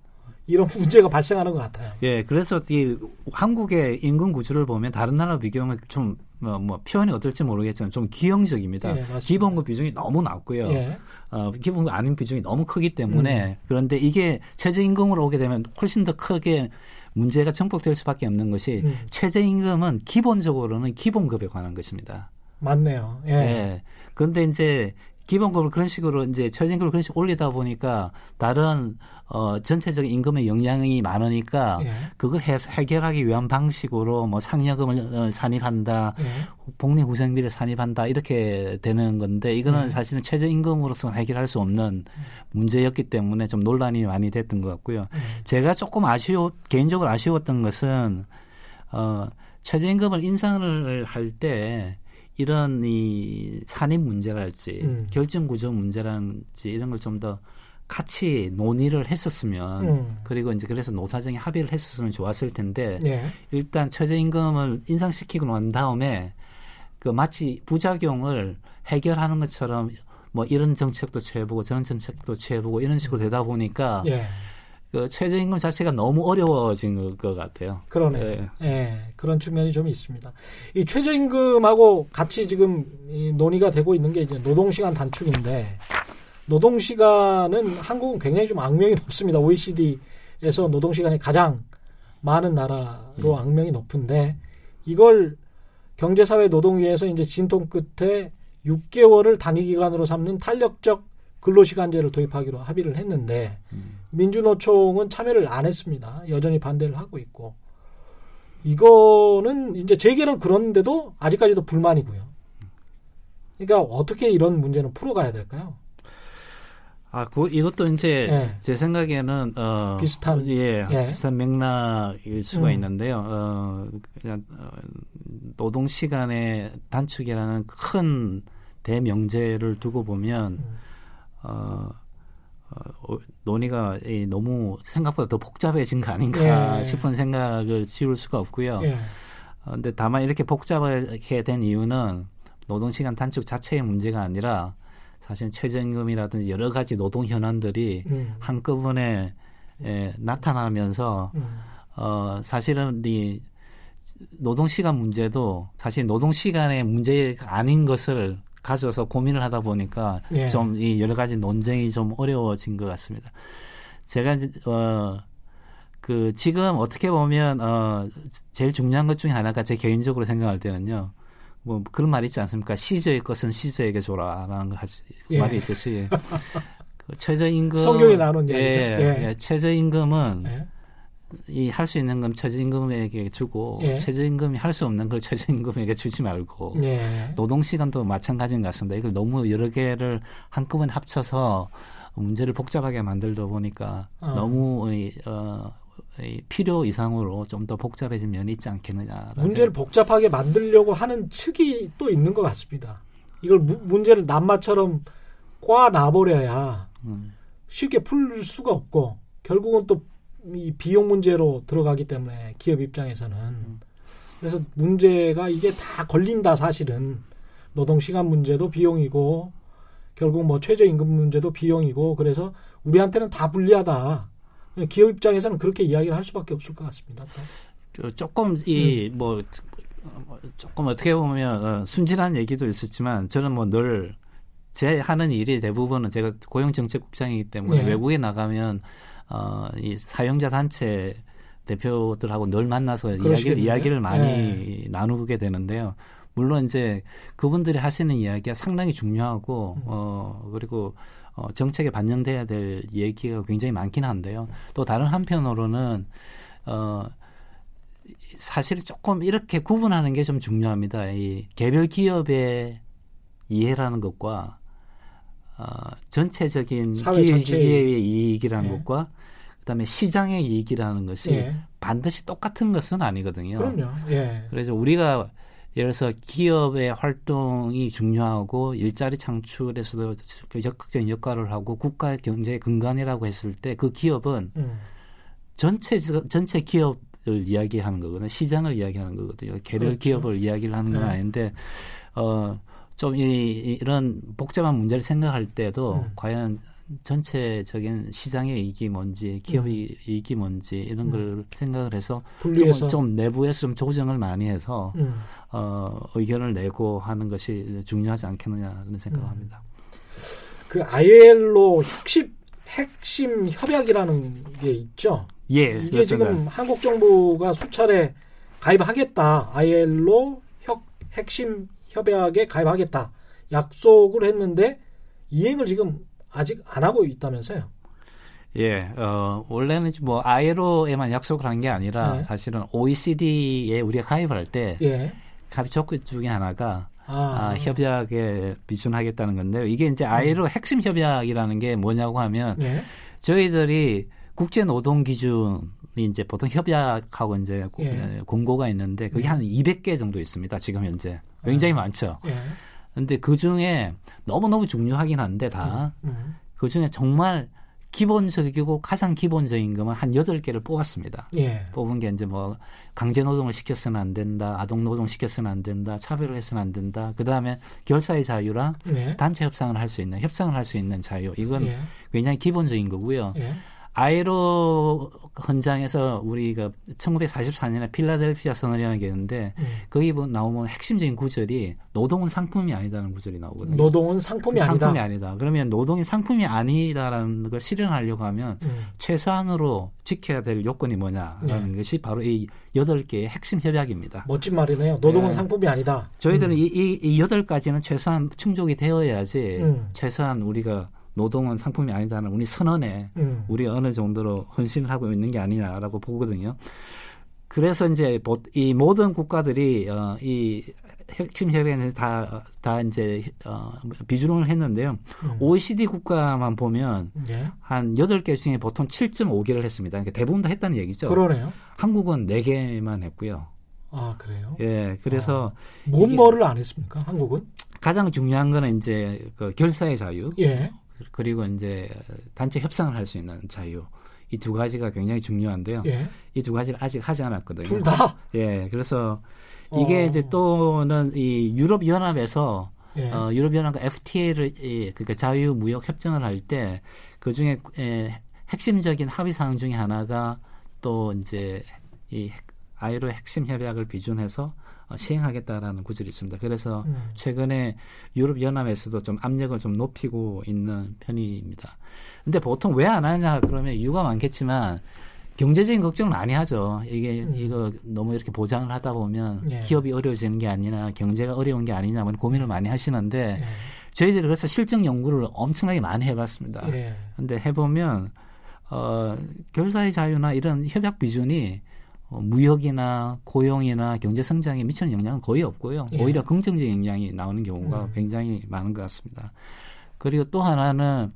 이런 문제가 발생하는 것 같아요. 예, 그래서 이 한국의 임금 구조를 보면 다른 나라 비교하면 좀 뭐, 뭐 표현이 어떨지 모르겠지만 좀 기형적입니다. 예. 기본급 비중이 너무 낮고요. 예. 어, 기본급 아닌 비중이 너무 크기 때문에 그런데 이게 최저임금으로 오게 되면 훨씬 더 크게 문제가 정복될 수밖에 없는 것이 음. 최저임금은 기본적으로는 기본급에 관한 것입니다. 맞네요. 예. 예. 그런데 이제 기본급을 그런 식으로 이제 최저임금을 그런 식으로 올리다 보니까 다른 어 전체적인 임금의 영향이 많으니까 예. 그걸 해, 해결하기 위한 방식으로 뭐 상여금을 어, 산입한다, 예. 복리후생비를 산입한다 이렇게 되는 건데 이거는 네. 사실은 최저임금으로서는 해결할 수 없는 문제였기 때문에 좀 논란이 많이 됐던 것 같고요. 예. 제가 조금 아쉬워 개인적으로 아쉬웠던 것은 어 최저임금을 인상을 할때 이런 이 산입 문제랄지 음. 결정 구조 문제랄지 이런 걸 좀 더 같이 논의를 했었으면 음. 그리고 이제 그래서 노사정이 합의를 했었으면 좋았을 텐데 예. 일단 최저임금을 인상시키고 난 다음에 그 마치 부작용을 해결하는 것처럼 뭐 이런 정책도 취해보고 저런 정책도 취해보고 이런 식으로 되다 보니까 예. 그 최저임금 자체가 너무 어려워진 것 같아요. 그러네. 예. 예. 그런 측면이 좀 있습니다. 이 최저임금하고 같이 지금 이 논의가 되고 있는 게 이제 노동시간 단축인데 노동 시간은 한국은 굉장히 좀 악명이 높습니다. OECD에서 노동 시간이 가장 많은 나라로 악명이 높은데 이걸 경제사회 노동위에서 이제 진통 끝에 6개월을 단위 기간으로 삼는 탄력적 근로시간제를 도입하기로 합의를 했는데 민주노총은 참여를 안 했습니다. 여전히 반대를 하고 있고 이거는 이제 제게는 그런데도 아직까지도 불만이고요. 그러니까 어떻게 이런 문제는 풀어가야 될까요? 아, 그 이것도 이제 예. 제 생각에는 어 비슷한, 예, 예. 비슷한 맥락일 수가 음. 있는데요. 어 그냥 어, 노동 시간의 단축이라는 큰 대명제를 두고 보면 음. 어, 어, 논의가 이, 너무 생각보다 더 복잡해진 거 아닌가 예. 싶은 생각을 지울 수가 없고요. 예. 어, 근데 다만 이렇게 복잡하게 된 이유는 노동 시간 단축 자체의 문제가 아니라 사실 최저임금이라든지 여러 가지 노동 현안들이 음. 한꺼번에 에, 나타나면서 음. 어, 사실은 이 노동 시간 문제도 사실 노동 시간의 문제가 아닌 것을 가져서 고민을 하다 보니까 예. 좀이 여러 가지 논쟁이 좀 어려워진 것 같습니다. 제가 이제 어, 그 지금 어떻게 보면 어 제일 중요한 것 중에 하나가 제 개인적으로 생각할 때는요. 뭐 그런 말이 있지 않습니까? 시저의 것은 시저에게 줘라라는 거 하지, 예. 말이 있듯이 그 최저임금 성경에 나오는 얘기죠. 예, 예. 예, 최저임금은 예. 이할 수 있는 건 최저임금에게 주고 예. 최저임금이 할 수 없는 걸 최저임금에게 주지 말고 예. 노동 시간도 마찬가지인 것 같습니다. 이걸 너무 여러 개를 한꺼번에 합쳐서 문제를 복잡하게 만들다 보니까 어. 너무 이, 어, 이 필요 이상으로 좀 더 복잡해진 면이 있지 않겠느냐. 문제를 복잡하게 만들려고 하는 측이 또 있는 것 같습니다. 이걸 무- 문제를 남마처럼 꽈 놔버려야 음. 쉽게 풀 수가 없고 결국은 또 이 비용 문제로 들어가기 때문에 기업 입장에서는 그래서 문제가 이게 다 걸린다 사실은 노동 시간 문제도 비용이고 결국 뭐 최저임금 문제도 비용이고 그래서 우리한테는 다 불리하다. 기업 입장에서는 그렇게 이야기를 할 수밖에 없을 것 같습니다. 그 조금 이 음. 뭐 조금 어떻게 보면 어, 순진한 얘기도 있었지만 저는 뭐 늘 제 하는 일이 대부분은 제가 고용정책국장이기 때문에 네. 외국에 나가면 어, 이 사용자 단체 대표들하고 늘 만나서 이야기를, 그러시겠네요. 이야기를 많이 네. 나누게 되는데요. 물론 이제 그분들이 하시는 이야기가 상당히 중요하고 음. 어 그리고 어, 정책에 반영돼야 될 얘기가 굉장히 많긴 한데요. 또 다른 한편으로는 어 사실 조금 이렇게 구분하는 게 좀 중요합니다. 이 개별 기업의 이해라는 것과 어, 전체적인 사회 기, 전체의 기회의 이익이라는 예. 것과 그다음에 시장의 이익이라는 것이 예. 반드시 똑같은 것은 아니거든요. 그럼요. 예. 그래서 우리가 예를 들어서 기업의 활동이 중요하고 일자리 창출에서도 적극적인 역할을 하고 국가의 경제의 근간이라고 했을 때 그 기업은 음. 전체 전체 기업을 이야기하는 거거든요. 시장을 이야기하는 거거든요. 개별 그렇죠. 기업을 이야기를 하는 건 네. 아닌데 어좀 이런 복잡한 문제를 생각할 때도 음. 과연 전체적인 시장의 이익이 뭔지 기업의 이익이 뭔지 이런 음. 걸 생각을 해서 분리해서 좀, 좀 내부에서 좀 조정을 많이 해서 음. 어, 의견을 내고 하는 것이 중요하지 않겠느냐는 음. 생각을 합니다. 그 ILO 핵심 핵심 협약이라는 게 있죠. 예, 이게 그렇습니다. 지금 한국 정부가 수차례 가입하겠다. ILO 혁, 핵심 협약에 가입하겠다. 약속을 했는데 이행을 지금 아직 안 하고 있다면서요. 예, 어, 원래는 뭐 ILO에만 약속을 한 게 아니라 네. 사실은 OECD에 우리가 가입할 때 예. 가입 조건 중에 하나가 아, 아, 협약에 비준하겠다는 건데요. 이게 이제 음. ILO 핵심 협약이라는 게 뭐냐고 하면 예. 저희들이 국제 노동 기준이 이제 보통 협약하고 이제 고- 예. 공고가 있는데 그게 네. 한 200개 정도 있습니다. 지금 현재 굉장히 아. 많죠. 예. 근데 그 중에 너무너무 중요하긴 한데 다 음. 그 중에 정말 기본적이고 가장 기본적인 것만 한 여덟 개를 뽑았습니다. 예. 뽑은 게 이제 뭐 강제 노동을 시켰으면 안 된다, 아동 노동 시켰으면 안 된다, 차별을 했으면 안 된다. 그 다음에 결사의 자유랑 예. 단체 협상을 할 수 있는 협상을 할 수 있는 자유. 이건 예. 굉장히 기본적인 거고요. 예. 아이로 헌장에서 우리가 1944년에 필라델피아 선언이라는 게 있는데 음. 거기 보- 나오면 핵심적인 구절이 노동은 상품이 아니다는 구절이 나오거든요. 노동은 상품이 아니다. 상품이 아니다. 그러면 노동이 상품이 아니다라는 걸 실현하려고 하면 음. 최소한으로 지켜야 될 요건이 뭐냐라는 네. 것이 바로 이 여덟 개의 핵심 협약입니다. 멋진 말이네요. 노동은 네. 상품이 아니다. 저희들은 음. 이 여덟 가지는 최소한 충족이 되어야지 음. 최소한 우리가 노동은 상품이 아니다는 우리 선언에 음. 우리 어느 정도로 헌신을 하고 있는 게 아니냐라고 보거든요. 그래서 이제 보- 이 모든 국가들이 어, 이 핵심 협약에 다, 다 이제 어, 비준을 했는데요. 음. OECD 국가만 보면 예. 한 8개 중에 보통 7.5개를 했습니다. 그러니까 대부분 다 했다는 얘기죠. 그러네요. 한국은 4개만 했고요. 아 그래요? 예, 그래서 뭔 이게- 뭐를 안 했습니까? 한국은? 가장 중요한 거는 이제 그 결사의 자유, 예. 그리고 이제 단체 협상을 할 수 있는 자유. 이 두 가지가 굉장히 중요한데요. 예. 이두 가지를 아직 하지 않았거든요. 둘 다. 예, 그래서 이게 어. 이제 또는 이 유럽 연합에서 예. 어, 유럽 연합과 FTA를 예, 그러니까 자유 무역 협정을 할 때 그 중에 예, 핵심적인 합의 사항 중에 하나가 또 이제 이 핵- 아이로 핵심 협약을 비준해서 어, 시행하겠다라는 구절이 있습니다. 그래서 음. 최근에 유럽 연합에서도 좀 압력을 좀 높이고 있는 편입니다. 근데 보통 왜 안 하냐 그러면 이유가 많겠지만 경제적인 걱정을 많이 하죠. 이게 음. 이거 너무 이렇게 보장을 하다 보면 예. 기업이 어려워지는 게 아니냐, 경제가 어려운 게 아니냐, 뭐 고민을 많이 하시는데 예. 저희들이 그래서 실증 연구를 엄청나게 많이 해봤습니다. 예. 근데 해보면 어, 결사의 자유나 이런 협약 비준이 어, 무역이나 고용이나 경제 성장에 미치는 영향은 거의 없고요. 예. 오히려 긍정적인 영향이 나오는 경우가 음. 굉장히 많은 것 같습니다. 그리고 또 하나는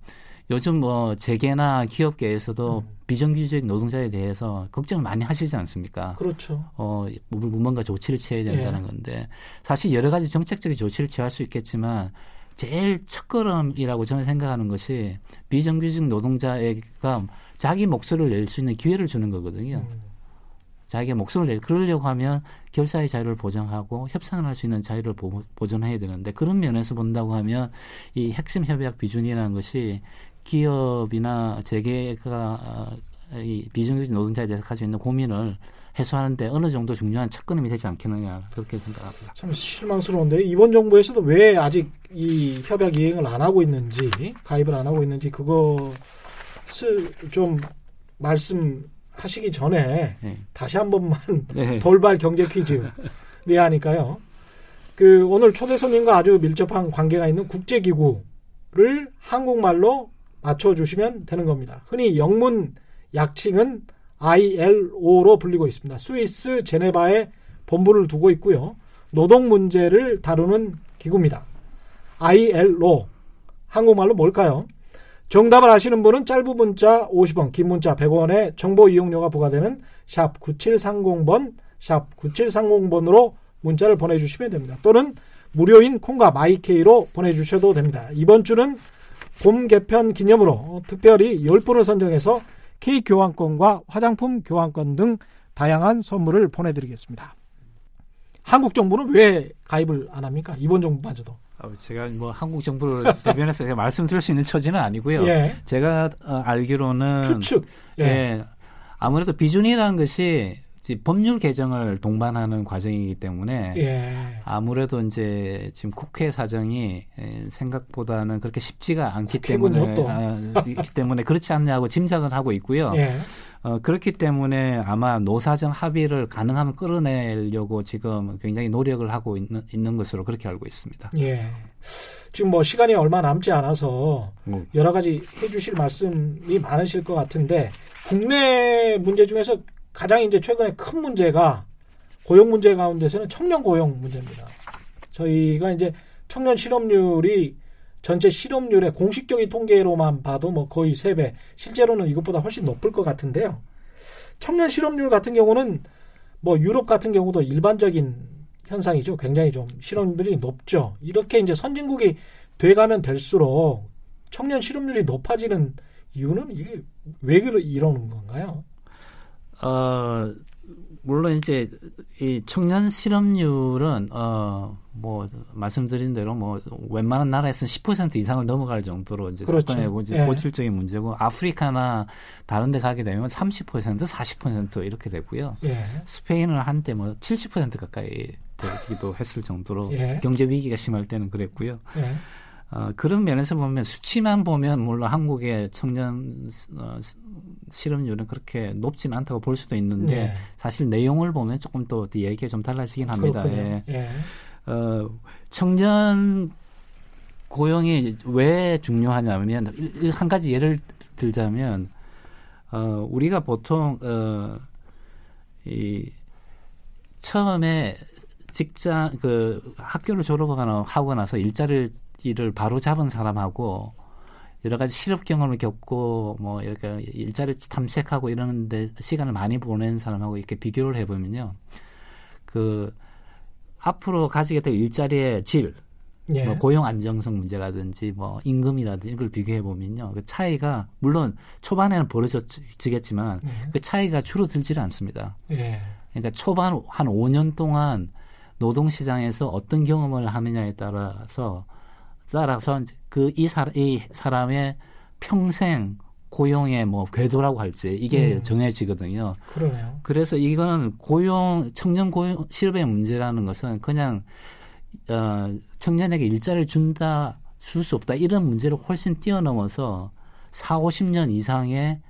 요즘 뭐 재계나 기업계에서도 음. 비정규직 노동자에 대해서 걱정을 많이 하시지 않습니까? 그렇죠. 어, 뭐- 뭔가 조치를 취해야 된다는 예. 건데 사실 여러 가지 정책적인 조치를 취할 수 있겠지만 제일 첫걸음이라고 저는 생각하는 것이 비정규직 노동자가 자기 목소리를 낼 수 있는 기회를 주는 거거든요. 음. 자기가 목소리를 내 그러려고 하면 결사의 자유를 보장하고 협상을 할 수 있는 자유를 보, 보존해야 되는데 그런 면에서 본다고 하면 이 핵심 협약 비준이라는 것이 기업이나 재계가 어, 이 비정규직 노동자에 대해서 가지고 있는 고민을 해소하는데 어느 정도 중요한 첫걸음이 되지 않겠느냐 그렇게 생각합니다. 참 실망스러운데 이번 정부에서도 왜 아직 이 협약 이행을 안 하고 있는지 가입을 안 하고 있는지 그것을 좀 말씀 하시기 전에 네. 다시 한 번만 네. 돌발 경제 퀴즈 내야 하니까요. 그 오늘 초대 손님과 아주 밀접한 관계가 있는 국제기구를 한국말로 맞춰주시면 되는 겁니다. 흔히 영문 약칭은 ILO로 불리고 있습니다. 스위스 제네바에 본부를 두고 있고요. 노동 문제를 다루는 기구입니다. ILO 한국말로 뭘까요? 정답을 아시는 분은 짧은 문자 50원, 긴 문자 100원의 정보 이용료가 부과되는 샵 9730번, 샵 9730번으로 문자를 보내주시면 됩니다. 또는 무료인 콩과 마이케이로 보내주셔도 됩니다. 이번 주는 봄 개편 기념으로 특별히 10분을 선정해서 케이크 교환권과 화장품 교환권 등 다양한 선물을 보내드리겠습니다. 한국 정부는 왜 가입을 안 합니까? 이번 정부마저도. 어, 제가 뭐 한국 정부를 대변해서 제가 말씀드릴 수 있는 처지는 아니고요. 예. 제가 어, 알기로는 추측. 예. 예. 아무래도 비준이라는 것이 법률 개정을 동반하는 과정이기 때문에 예. 아무래도 이제 지금 국회 사정이 에, 생각보다는 그렇게 쉽지가 않기 국회군요, 때문에 또. 아, 때문에 그렇지 않냐고 짐작을 하고 있고요. 예. 어, 그렇기 때문에 아마 노사정 합의를 가능하면 끌어내려고 지금 굉장히 노력을 하고 있는, 있는 것으로 그렇게 알고 있습니다. 예. 지금 뭐 시간이 얼마 남지 않아서 뭐, 여러 가지 해주실 말씀이 많으실 것 같은데 국내 문제 중에서 가장 이제 최근에 큰 문제가 고용 문제 가운데서는 청년 고용 문제입니다. 저희가 이제 청년 실업률이 전체 실업률의 공식적인 통계로만 봐도 뭐 거의 3배, 실제로는 이것보다 훨씬 높을 것 같은데요. 청년 실업률 같은 경우는 뭐 유럽 같은 경우도 일반적인 현상이죠. 굉장히 좀 실업률이 높죠. 이렇게 이제 선진국이 돼가면 될수록 청년 실업률이 높아지는 이유는 이게 왜 이러는 건가요? 어, 물론 이제 이 청년 실업률은 어, 뭐 말씀드린 대로 뭐 웬만한 나라에서는 10% 이상을 넘어갈 정도로 이제 그렇죠. 접근하고 이제 예. 고질적인 문제고 아프리카나 다른 데 가게 되면 30% 40% 이렇게 되고요. 예. 스페인은 한때 뭐 70% 가까이 되기도 했을 정도로 예. 경제 위기가 심할 때는 그랬고요. 예. 어, 그런 면에서 보면 수치만 보면 물론 한국의 청년 어, 실업률은 그렇게 높지는 않다고 볼 수도 있는데 예. 사실 내용을 보면 조금 또 얘기가 좀 달라지긴 합니다. 그렇군요. 예. 예. 어, 청년 고용이 왜 중요하냐면 한 가지 예를 들자면 어, 우리가 보통 어, 이 처음에 직장 그 학교를 졸업하거나 하고 나서 일자 리를 바로 잡은 사람하고 여러 가지 실업 경험을 겪고 뭐 이렇게 일자리를 탐색하고 이러는데 시간을 많이 보낸 사람하고 이렇게 비교를 해보면요, 그 앞으로 가지게 될 일자리의 질, 예. 뭐 고용 안정성 문제라든지 뭐 임금이라든지 이걸 비교해 보면요, 그 차이가 물론 초반에는 벌어지겠지만 예. 그 차이가 줄어들지는 않습니다. 예. 그러니까 초반 한 5년 동안 노동 시장에서 어떤 경험을 하느냐에 따라서 따라서 그이 사람 이 사람의 평생 고용의 뭐 궤도라고 할지 이게 음. 정해지거든요. 그러네요. 그래서 이거는 고용 청년 고용 실업의 문제라는 것은 그냥 어, 청년에게 일자리를 준다 줄 수 없다 이런 문제를 훨씬 뛰어넘어서 4, 50년 이상의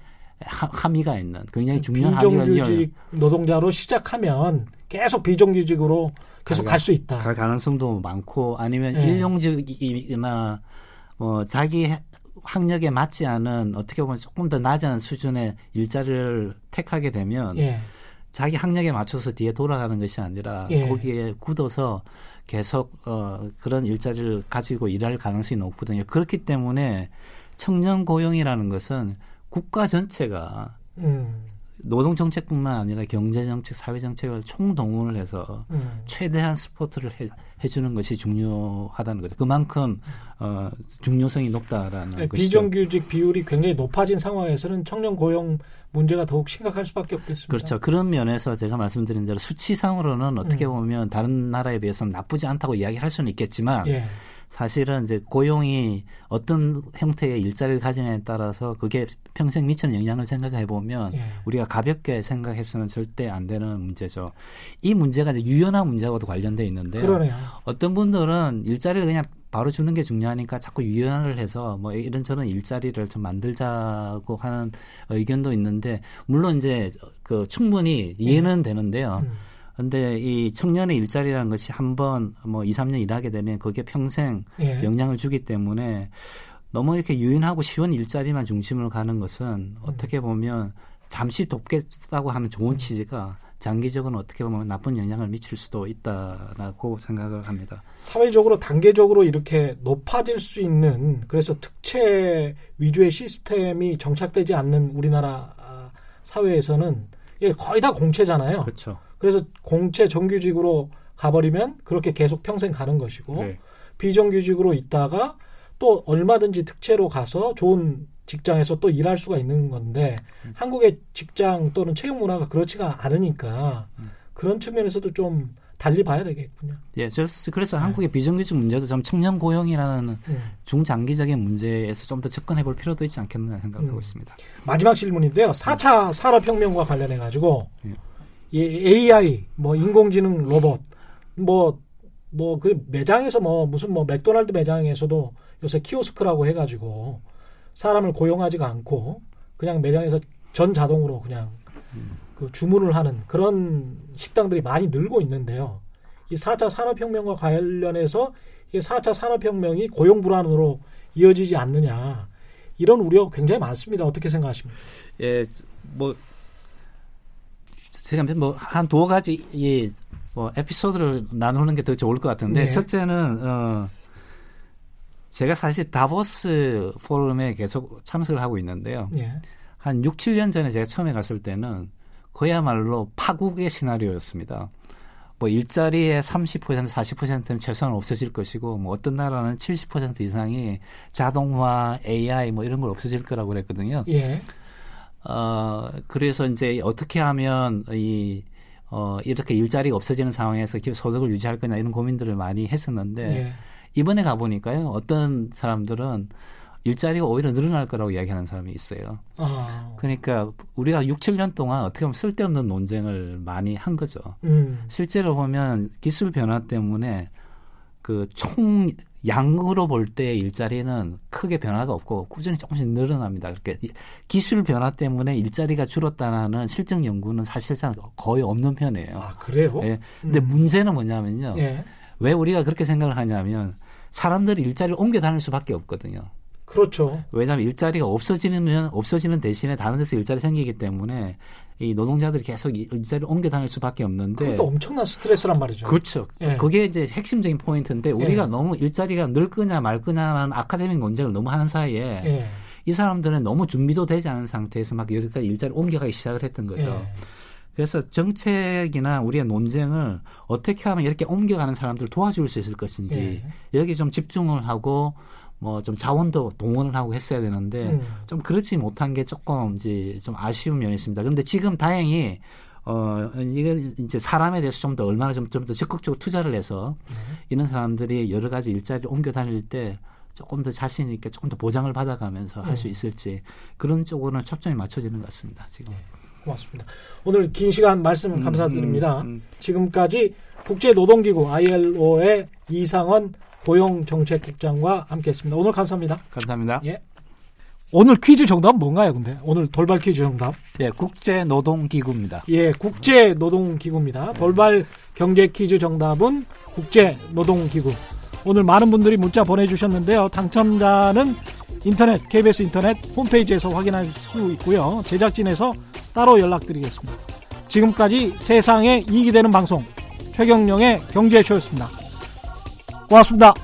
하, 함의가 있는 굉장히 중요한 함의가 비정규직 노동자로 시작하면 계속 비정규직으로 계속 갈 수 있다. 갈 가능성도 많고 아니면 네. 일용직이나 뭐 자기 학력에 맞지 않은 어떻게 보면 조금 더 낮은 수준의 일자리를 택하게 되면 예. 자기 학력에 맞춰서 뒤에 돌아가는 것이 아니라 예. 거기에 굳어서 계속 어, 그런 일자리를 가지고 일할 가능성이 높거든요. 그렇기 때문에 청년 고용이라는 것은 국가 전체가 음. 노동 정책뿐만 아니라 경제 정책, 사회 정책을 총동원을 해서 음. 최대한 스포트를 해, 해주는 것이 중요하다는 거죠. 그만큼 어, 중요성이 높다라는 네, 것이죠. 비정규직 비율이 굉장히 높아진 상황에서는 청년 고용 문제가 더욱 심각할 수밖에 없겠습니다. 그렇죠. 그런 면에서 제가 말씀드린 대로 수치상으로는 어떻게 음. 보면 다른 나라에 비해서는 나쁘지 않다고 이야기할 수는 있겠지만 예. 사실은 이제 고용이 어떤 형태의 일자리를 가지냐에 따라서 그게 평생 미치는 영향을 생각해 보면 예. 우리가 가볍게 생각했으면 절대 안 되는 문제죠. 이 문제가 이제 유연한 문제와도 관련돼 있는데 어떤 분들은 일자리를 그냥 바로 주는 게 중요하니까 자꾸 유연을 해서 뭐 이런 저런 일자리를 좀 만들자고 하는 의견도 있는데 물론 이제 그 충분히 이해는 예. 되는데요. 음. 근데 이 청년의 일자리라는 것이 한번 뭐 2, 3년 일하게 되면 그게 평생 예. 영향을 주기 때문에 너무 이렇게 유인하고 쉬운 일자리만 중심으로 가는 것은 음. 어떻게 보면 잠시 돕겠다고 하는 좋은 음. 취지가 장기적으로는 어떻게 보면 나쁜 영향을 미칠 수도 있다라고 생각을 합니다. 사회적으로 단계적으로 이렇게 높아질 수 있는 그래서 특채 위주의 시스템이 정착되지 않는 우리나라 사회에서는 거의 다 공채잖아요. 그렇죠. 그래서 공채 정규직으로 가버리면 그렇게 계속 평생 가는 것이고 네. 비정규직으로 있다가 또 얼마든지 특채로 가서 좋은 직장에서 또 일할 수가 있는 건데 음. 한국의 직장 또는 채용 문화가 그렇지가 않으니까 음. 그런 측면에서도 좀 달리 봐야 되겠군요. 예, 그래서 네. 한국의 비정규직 문제도 좀 청년 고용이라는 네. 중장기적인 문제에서 좀 더 접근해 볼 필요도 있지 않겠느냐 생각을 음. 하고 있습니다. 마지막 질문인데요. 4차 산업혁명과 관련해 가지고 예. AI, 뭐 인공지능 로봇, 뭐 뭐 그 매장에서 뭐 무슨 뭐 맥도날드 매장에서도 요새 키오스크라고 해가지고 사람을 고용하지가 않고 그냥 매장에서 전 자동으로 그냥 그 주문을 하는 그런 식당들이 많이 늘고 있는데요. 이 4차 산업혁명과 관련해서 이 4차 산업혁명이 고용 불안으로 이어지지 않느냐 이런 우려가 굉장히 많습니다. 어떻게 생각하십니까? 예, 뭐 제가 뭐한 두어 가지 이뭐 에피소드를 나누는 게 더 좋을 것 같은데 네. 첫째는 어 제가 사실 다보스 포럼에 계속 참석을 하고 있는데요. 네. 한 6, 7년 전에 제가 처음에 갔을 때는 그야말로 파국의 시나리오였습니다. 뭐 일자리의 30% 40%는 최소한 없어질 것이고 뭐 어떤 나라는 70% 이상이 자동화, AI 뭐 이런 걸 없어질 거라고 그랬거든요. 예. 어, 그래서 이제 어떻게 하면 이, 어, 이렇게 일자리가 없어지는 상황에서 소득을 유지할 거냐 이런 고민들을 많이 했었는데 예. 이번에 가보니까요. 어떤 사람들은 일자리가 오히려 늘어날 거라고 이야기하는 사람이 있어요. 아. 그러니까 우리가 6, 7년 동안 어떻게 보면 쓸데없는 논쟁을 많이 한 거죠. 음. 실제로 보면 기술 변화 때문에 그 총 양으로 볼 때 일자리는 크게 변화가 없고 꾸준히 조금씩 늘어납니다. 그렇게 기술 변화 때문에 일자리가 줄었다는 실증 연구는 사실상 거의 없는 편이에요. 아 그래요? 예. 근데 음. 문제는 뭐냐면요. 예. 왜 우리가 그렇게 생각을 하냐면 사람들이 일자리를 옮겨 다닐 수밖에 없거든요. 그렇죠. 왜냐하면 일자리가 없어지면 없어지는 대신에 다른 데서 일자리 생기기 때문에 이 노동자들이 계속 일자리를 옮겨 다닐 수밖에 없는데 그것도 엄청난 스트레스란 말이죠. 그렇죠. 예. 그게 이제 핵심적인 포인트인데 우리가 예. 너무 일자리가 늘 거냐 말 거냐라는 아카데믹 논쟁을 너무 하는 사이에 예. 이 사람들은 너무 준비도 되지 않은 상태에서 막 여기까지 일자리를 옮겨가기 시작을 했던 거죠. 예. 그래서 정책이나 우리의 논쟁을 어떻게 하면 이렇게 옮겨가는 사람들을 도와줄 수 있을 것인지 예. 여기 좀 집중을 하고 뭐 좀 자원도 동원을 하고 했어야 되는데 음. 좀 그렇지 못한 게 조금 이제 좀 아쉬운 면이 있습니다. 그런데 지금 다행히 어 이건 이제 사람에 대해서 좀 더 얼마나 좀 좀 더 적극적으로 투자를 해서 네. 이런 사람들이 여러 가지 일자리를 옮겨 다닐 때 조금 더 자신 있게 조금 더 보장을 받아가면서 네. 할수 있을지 그런 쪽으로는 초점이 맞춰지는 것 같습니다. 지금. 네. 고맙습니다. 오늘 긴 시간 말씀 음, 감사드립니다. 음, 음. 지금까지 국제노동기구 ILO의 이상원 고용정책국장과 함께했습니다. 오늘 감사합니다. 감사합니다. 예. 오늘 퀴즈 정답은 뭔가요, 근데? 오늘 돌발 퀴즈 정답. 예, 국제 노동 기구입니다. 예, 국제 노동 기구입니다. 돌발 경제 퀴즈 정답은 국제 노동 기구. 오늘 많은 분들이 문자 보내주셨는데요. 당첨자는 인터넷, KBS 인터넷 홈페이지에서 확인할 수 있고요. 제작진에서 따로 연락드리겠습니다. 지금까지 세상에 이익이 되는 방송 최경령의 경제쇼였습니다. 고맙습니다.